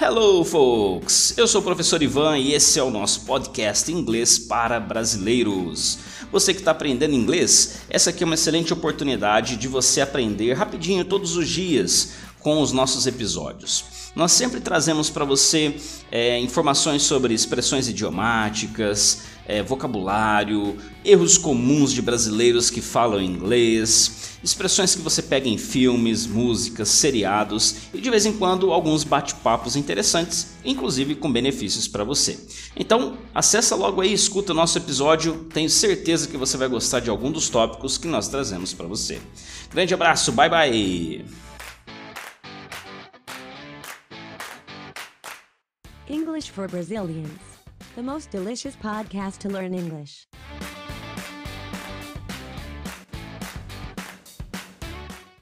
Hello, folks! Eu sou o professor Ivan e esse é o nosso podcast Inglês para Brasileiros. Você que está aprendendo inglês, essa aqui é uma excelente oportunidade de você aprender rapidinho todos os dias com os nossos episódios. Nós sempre trazemos para você é, informações sobre expressões idiomáticas, é, vocabulário, erros comuns de brasileiros que falam inglês, expressões que você pega em filmes, músicas, seriados e de vez em quando alguns bate-papos interessantes, inclusive com benefícios para você. Então, acessa logo aí, escuta o nosso episódio, tenho certeza que você vai gostar de algum dos tópicos que nós trazemos para você. Grande abraço, bye bye. English for Brazilians. The most delicious podcast to learn English.